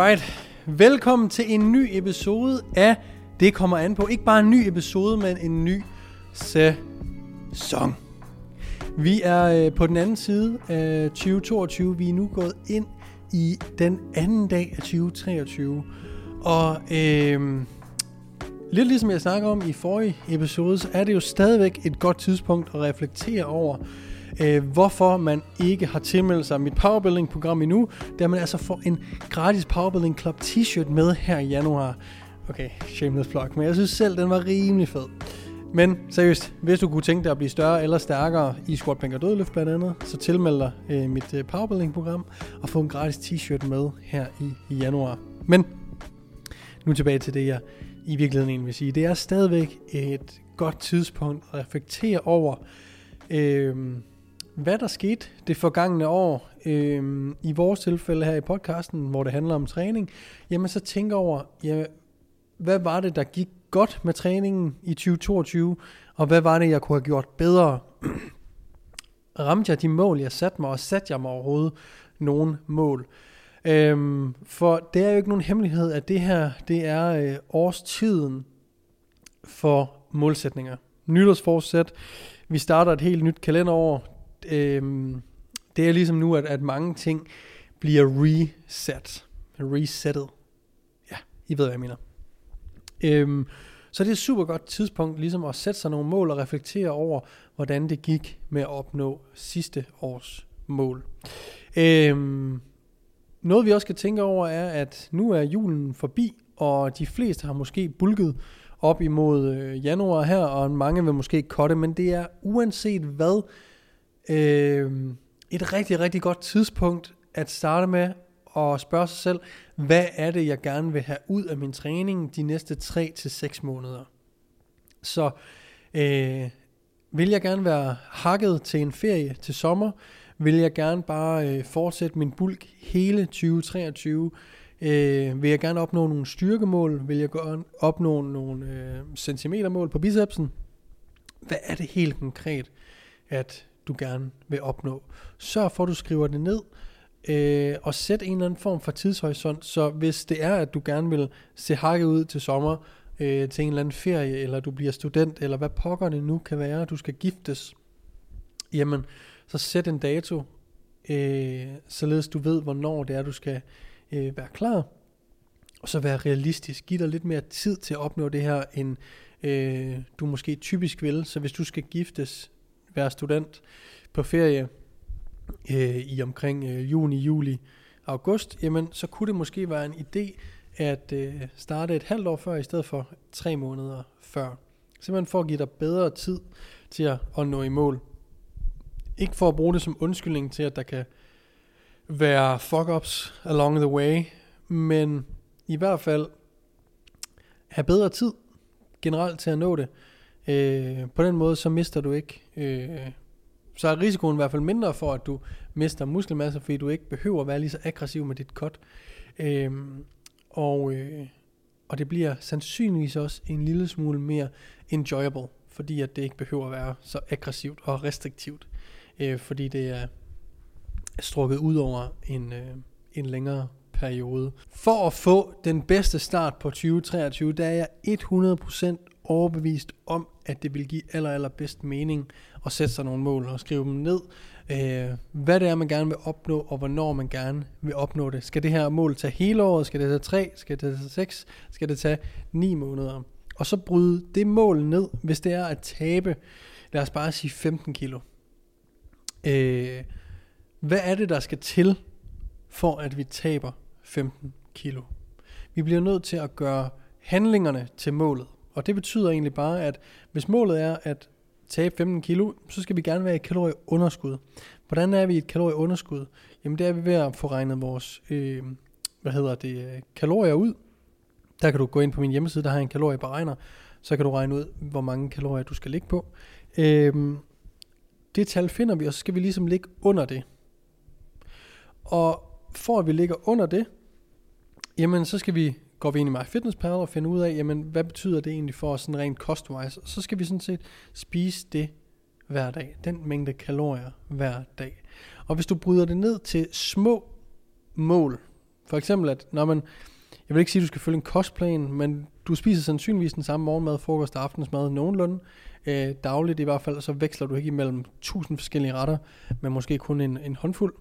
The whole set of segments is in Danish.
Alright, velkommen til en ny episode af Det kommer an på. Ikke bare en ny episode, men en ny sæson. Vi er øh, på den anden side af 2022. Vi er nu gået ind i den anden dag af 2023. Og øh, lidt ligesom jeg snakker om i forrige episode, så er det jo stadigvæk et godt tidspunkt at reflektere over, øh, hvorfor man ikke har tilmeldt sig mit Powerbuilding-program endnu, da man altså får en gratis Powerbuilding Club t-shirt med her i januar. Okay, shameless plug, men jeg synes selv, den var rimelig fed. Men seriøst, hvis du kunne tænke dig at blive større eller stærkere i squat, plank og dødløft blandt andet, så tilmeld dig øh, mit øh, Powerbuilding-program og få en gratis t-shirt med her i, i januar. Men nu tilbage til det, jeg i virkeligheden egentlig vil sige. Det er stadigvæk et godt tidspunkt at reflektere over, øh, hvad der skete det forgangne år, øh, i vores tilfælde her i podcasten, hvor det handler om træning, jamen så tænk over, ja, hvad var det, der gik godt med træningen i 2022, og hvad var det, jeg kunne have gjort bedre? Ramte jeg de mål, jeg satte mig, og satte jeg mig overhovedet nogle mål? Øhm, for det er jo ikke nogen hemmelighed, at det her, det er øh, årstiden for målsætninger. Nytårsforsæt. Vi starter et helt nyt kalenderår øhm, det er ligesom nu, at, at mange ting bliver reset. Resettet. Ja, I ved, hvad jeg mener. Øhm, så det er et super godt tidspunkt ligesom at sætte sig nogle mål og reflektere over, hvordan det gik med at opnå sidste års mål. Øhm, noget vi også skal tænke over er, at nu er julen forbi, og de fleste har måske bulket op imod øh, januar her, og mange vil måske kotte, men det er uanset hvad, øh, et rigtig, rigtig godt tidspunkt at starte med at spørge sig selv, hvad er det, jeg gerne vil have ud af min træning de næste 3 til seks måneder. Så øh, vil jeg gerne være hakket til en ferie til sommer, vil jeg gerne bare øh, fortsætte min bulk hele 2023, øh, vil jeg gerne opnå nogle styrkemål, vil jeg gerne opnå nogle øh, centimetermål på bicepsen, hvad er det helt konkret, at du gerne vil opnå. Sørg for, at du skriver det ned, øh, og sæt en eller anden form for tidshorisont, så hvis det er, at du gerne vil se hakket ud til sommer, øh, til en eller anden ferie, eller du bliver student, eller hvad pokker det nu kan være, du skal giftes, jamen, så sæt en dato, øh, således du ved, hvornår det er, du skal øh, være klar, og så være realistisk. Giv dig lidt mere tid til at opnå det her, end øh, du måske typisk vil. Så hvis du skal giftes være student på ferie øh, i omkring øh, juni, juli, august, jamen så kunne det måske være en idé at øh, starte et halvt år før, i stedet for tre måneder før. Simpelthen for at give dig bedre tid til at, at nå i mål. Ikke for at bruge det som undskyldning til, at der kan være fuck-ups along the way, men i hvert fald have bedre tid generelt til at nå det. Øh, på den måde, så mister du ikke, øh, så er risikoen i hvert fald mindre for, at du mister muskelmasse, fordi du ikke behøver at være lige så aggressiv med dit cut. Øh, og, øh, og det bliver sandsynligvis også en lille smule mere enjoyable, fordi at det ikke behøver at være så aggressivt og restriktivt, øh, fordi det er strukket ud over en, øh, en længere periode. For at få den bedste start på 2023, der er jeg 100% overbevist om, at det vil give aller, aller bedst mening at sætte sig nogle mål og skrive dem ned. Øh, hvad det er, man gerne vil opnå, og hvornår man gerne vil opnå det. Skal det her mål tage hele året? Skal det tage 3? Skal det tage 6? Skal det tage 9 måneder? Og så bryde det mål ned, hvis det er at tabe, lad os bare sige 15 kilo. Øh, hvad er det, der skal til, for at vi taber 15 kilo? Vi bliver nødt til at gøre handlingerne til målet. Og det betyder egentlig bare, at hvis målet er at tabe 15 kilo, så skal vi gerne være i kalorieunderskud. Hvordan er vi i et kalorieunderskud? Jamen det er vi ved at få regnet vores øh, hvad hedder det, øh, kalorier ud. Der kan du gå ind på min hjemmeside, der har jeg en kalorieberegner, så kan du regne ud, hvor mange kalorier du skal ligge på. Øh, det tal finder vi, og så skal vi ligesom ligge under det. Og for at vi ligger under det, jamen så skal vi går vi ind i MyFitnessPal og finder ud af, jamen, hvad betyder det egentlig for os sådan rent kostwise? Og så skal vi sådan set spise det hver dag. Den mængde kalorier hver dag. Og hvis du bryder det ned til små mål, For eksempel, at når man, jeg vil ikke sige, at du skal følge en kostplan, men du spiser sandsynligvis den samme morgenmad, frokost og aftensmad nogenlunde. Øh, dagligt i hvert fald, så veksler du ikke imellem tusind forskellige retter, men måske kun en, en håndfuld.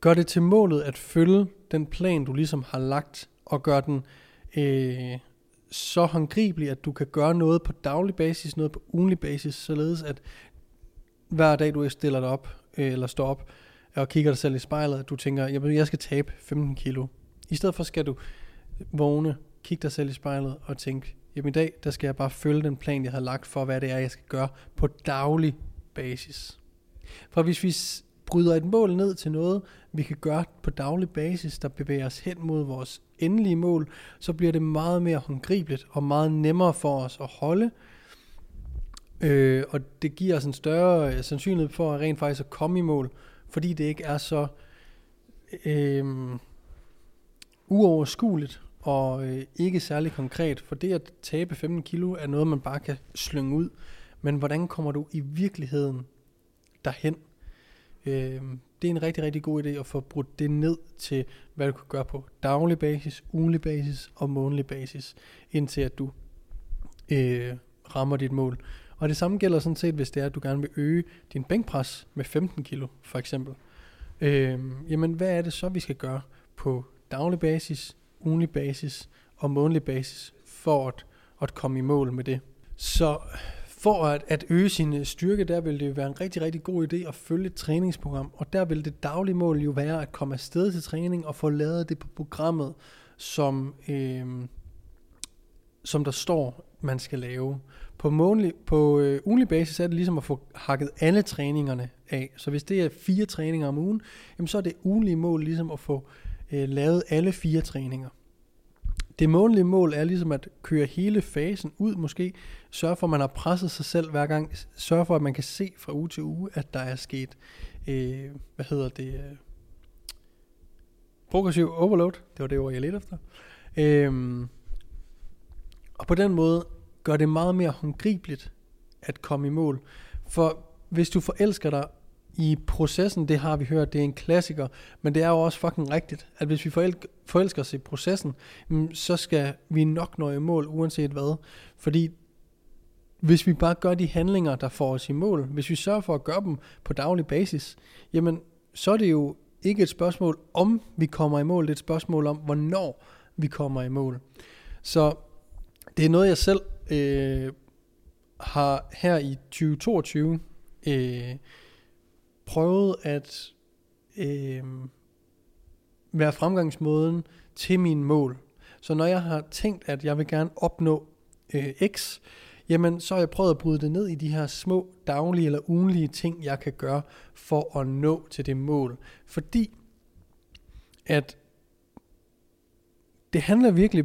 Gør det til målet at følge den plan, du ligesom har lagt, og gør den øh, så håndgribelig, at du kan gøre noget på daglig basis, noget på ugenlig basis, således at hver dag du stiller dig op, øh, eller står op, og kigger dig selv i spejlet, at du tænker, jeg, jeg skal tabe 15 kilo. I stedet for skal du vågne, kigge dig selv i spejlet og tænke, jamen i dag, der skal jeg bare følge den plan, jeg har lagt for, hvad det er, jeg skal gøre på daglig basis. For hvis vi bryder et mål ned til noget, vi kan gøre på daglig basis, der bevæger os hen mod vores endelige mål, så bliver det meget mere håndgribeligt og meget nemmere for os at holde. Øh, og det giver os en større øh, sandsynlighed for at rent faktisk at komme i mål, fordi det ikke er så øh, uoverskueligt og øh, ikke særlig konkret. For det at tabe 15 kilo er noget, man bare kan slynge ud. Men hvordan kommer du i virkeligheden derhen? Øh, det er en rigtig, rigtig god idé at få brudt det ned til, hvad du kan gøre på daglig basis, ugenlig basis og månedlig basis, indtil at du øh, rammer dit mål. Og det samme gælder sådan set, hvis det er, at du gerne vil øge din bænkpres med 15 kilo, for eksempel. Øh, jamen, hvad er det så, vi skal gøre på daglig basis, ugenlig basis og månedlig basis, for at, at komme i mål med det? Så for at, at øge sin øh, styrke, der vil det være en rigtig, rigtig god idé at følge et træningsprogram. Og der vil det daglige mål jo være at komme afsted til træning og få lavet det på programmet, som, øh, som der står, man skal lave. På, månedlig, på øh, ugenlig basis er det ligesom at få hakket alle træningerne af. Så hvis det er fire træninger om ugen, jamen så er det ugenlige mål ligesom at få øh, lavet alle fire træninger. Det månedlige mål er ligesom at køre hele fasen ud måske, sørge for, at man har presset sig selv hver gang, sørge for, at man kan se fra uge til uge, at der er sket, øh, hvad hedder det, øh, progressiv overload, det var det ord, jeg ledte efter. Øh, og på den måde gør det meget mere håndgribeligt at komme i mål. For hvis du forelsker dig i processen, det har vi hørt, det er en klassiker, men det er jo også fucking rigtigt, at hvis vi forelsker os i processen, mm, så skal vi nok nå i mål, uanset hvad. Fordi hvis vi bare gør de handlinger, der får os i mål, hvis vi sørger for at gøre dem på daglig basis, jamen så er det jo ikke et spørgsmål om vi kommer i mål, det er et spørgsmål om, hvornår vi kommer i mål. Så det er noget, jeg selv øh, har her i 2022 øh, prøvet at øh, være fremgangsmåden til mine mål. Så når jeg har tænkt, at jeg vil gerne opnå øh, X, jamen så har jeg prøvet at bryde det ned i de her små daglige eller ugenlige ting, jeg kan gøre for at nå til det mål. Fordi at det handler virkelig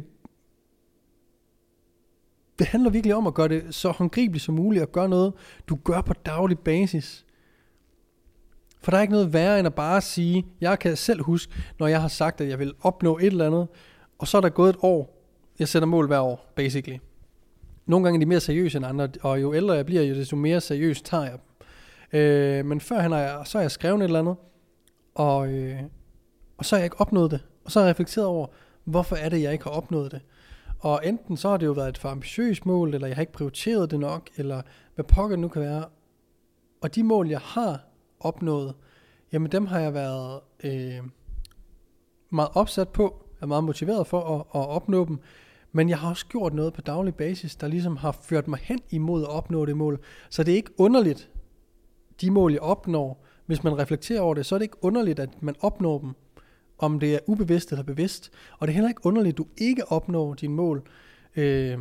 det handler virkelig om at gøre det så håndgribeligt som muligt, og gøre noget, du gør på daglig basis. For der er ikke noget værre end at bare sige, jeg kan selv huske, når jeg har sagt, at jeg vil opnå et eller andet, og så er der gået et år. Jeg sætter mål hver år, basically. Nogle gange er de mere seriøse end andre, og jo ældre jeg bliver, jo desto mere seriøst tager jeg dem. Øh, men før har jeg, så har jeg skrevet et eller andet, og, øh, og så har jeg ikke opnået det. Og så har jeg reflekteret over, hvorfor er det, jeg ikke har opnået det. Og enten så har det jo været et for ambitiøst mål, eller jeg har ikke prioriteret det nok, eller hvad pokker det nu kan være. Og de mål, jeg har opnået, jamen dem har jeg været øh, meget opsat på, er meget motiveret for at, at opnå dem, men jeg har også gjort noget på daglig basis, der ligesom har ført mig hen imod at opnå det mål. Så det er ikke underligt, de mål jeg opnår, hvis man reflekterer over det, så er det ikke underligt, at man opnår dem, om det er ubevidst eller bevidst. Og det er heller ikke underligt, at du ikke opnår dine mål, øh,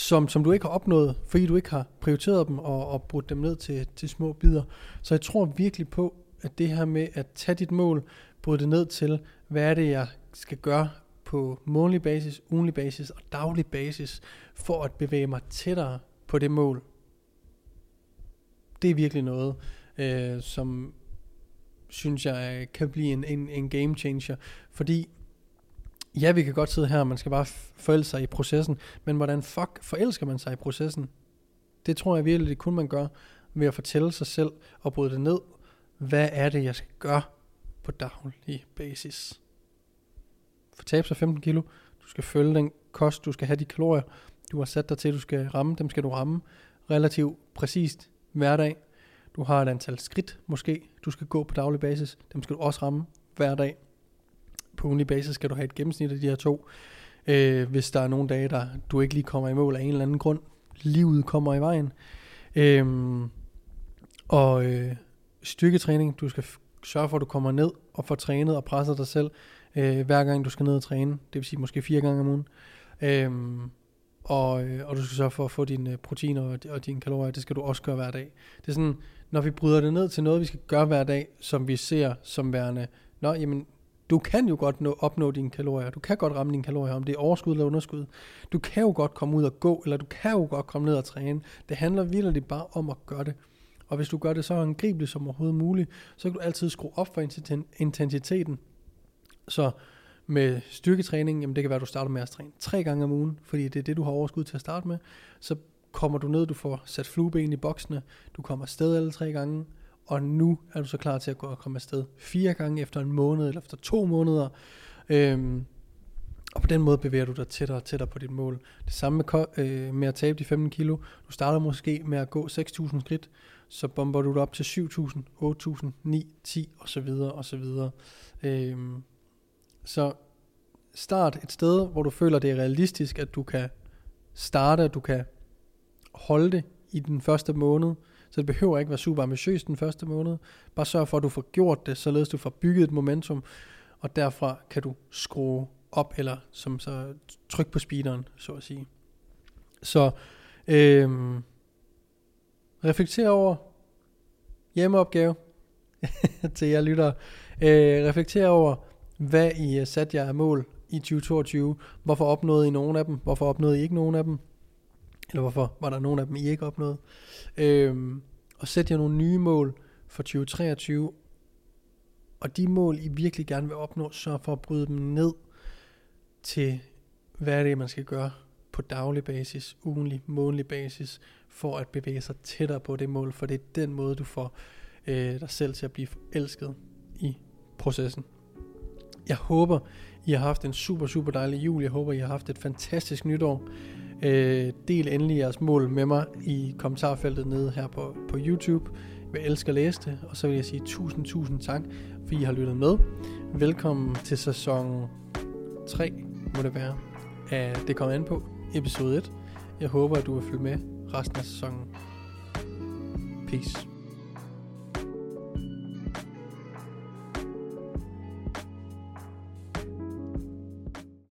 som, som du ikke har opnået, fordi du ikke har prioriteret dem og, og brudt dem ned til, til små bidder. Så jeg tror virkelig på, at det her med at tage dit mål, bryde det ned til, hvad er det, jeg skal gøre på månedlig basis, ugenlig basis og daglig basis, for at bevæge mig tættere på det mål. Det er virkelig noget, øh, som synes jeg kan blive en, en, en game changer, fordi ja, vi kan godt sidde her, man skal bare forelske sig i processen, men hvordan fuck forelsker man sig i processen? Det tror jeg virkelig, det kun man gør ved at fortælle sig selv og bryde det ned. Hvad er det, jeg skal gøre på daglig basis. For tabe sig 15 kilo, du skal følge den kost, du skal have de kalorier, du har sat dig til, du skal ramme, dem skal du ramme relativt præcist hver dag. Du har et antal skridt måske, du skal gå på daglig basis, dem skal du også ramme hver dag. På ugenlig basis skal du have et gennemsnit af de her to. Øh, hvis der er nogle dage, der du ikke lige kommer i mål af en eller anden grund, livet kommer i vejen. Øh, og øh, styrketræning, du skal sørge for, at du kommer ned og får trænet og presset dig selv, øh, hver gang du skal ned og træne. Det vil sige måske fire gange om ugen. Øh, og, øh, og du skal sørge for at få dine øh, proteiner og, og dine kalorier, det skal du også gøre hver dag. Det er sådan, når vi bryder det ned til noget, vi skal gøre hver dag, som vi ser som værende, nå, jamen, du kan jo godt nå, opnå dine kalorier. Du kan godt ramme dine kalorier, om det er overskud eller underskud. Du kan jo godt komme ud og gå, eller du kan jo godt komme ned og træne. Det handler virkelig bare om at gøre det. Og hvis du gør det så angribeligt som overhovedet muligt, så kan du altid skrue op for intensiteten. Så med styrketræning, jamen det kan være, at du starter med at træne tre gange om ugen, fordi det er det, du har overskud til at starte med. Så kommer du ned, du får sat flueben i boksene, du kommer afsted alle tre gange, og nu er du så klar til at gå og komme afsted fire gange efter en måned, eller efter to måneder. Øhm, og på den måde bevæger du dig tættere og tættere på dit mål. Det samme med, øh, med at tabe de 15 kilo. Du starter måske med at gå 6.000 skridt, så bomber du dig op til 7.000, 8.000, 9, 10 osv. osv. Øhm, så start et sted, hvor du føler, det er realistisk, at du kan starte, at du kan holde det i den første måned. Så det behøver ikke være super ambitiøst den første måned. Bare sørg for, at du får gjort det, således du får bygget et momentum, og derfra kan du skrue op, eller som så tryk på speederen, så at sige. Så øhm, reflekter over hjemmeopgave til jer lytter. Øh, reflekter over, hvad I satte jer af mål i 2022. Hvorfor opnåede I nogen af dem? Hvorfor opnåede I ikke nogen af dem? Eller hvorfor var der nogen af dem, I ikke opnåede? Øhm, og sæt jer nogle nye mål for 2023. Og de mål, I virkelig gerne vil opnå, så for at bryde dem ned til, hvad er det, man skal gøre på daglig basis, ugenlig, månedlig basis, for at bevæge sig tættere på det mål, for det er den måde, du får øh, dig selv til at blive forelsket i processen. Jeg håber, I har haft en super, super dejlig jul. Jeg håber, I har haft et fantastisk nytår. Øh, del endelig jeres mål med mig i kommentarfeltet nede her på, på YouTube. Jeg elsker at læse det, og så vil jeg sige tusind, tusind tak, fordi I har lyttet med. Velkommen til sæson 3, må det være, af Det kommer an på, episode 1. Jeg håber, at du vil følge med resten af sæsonen. Peace.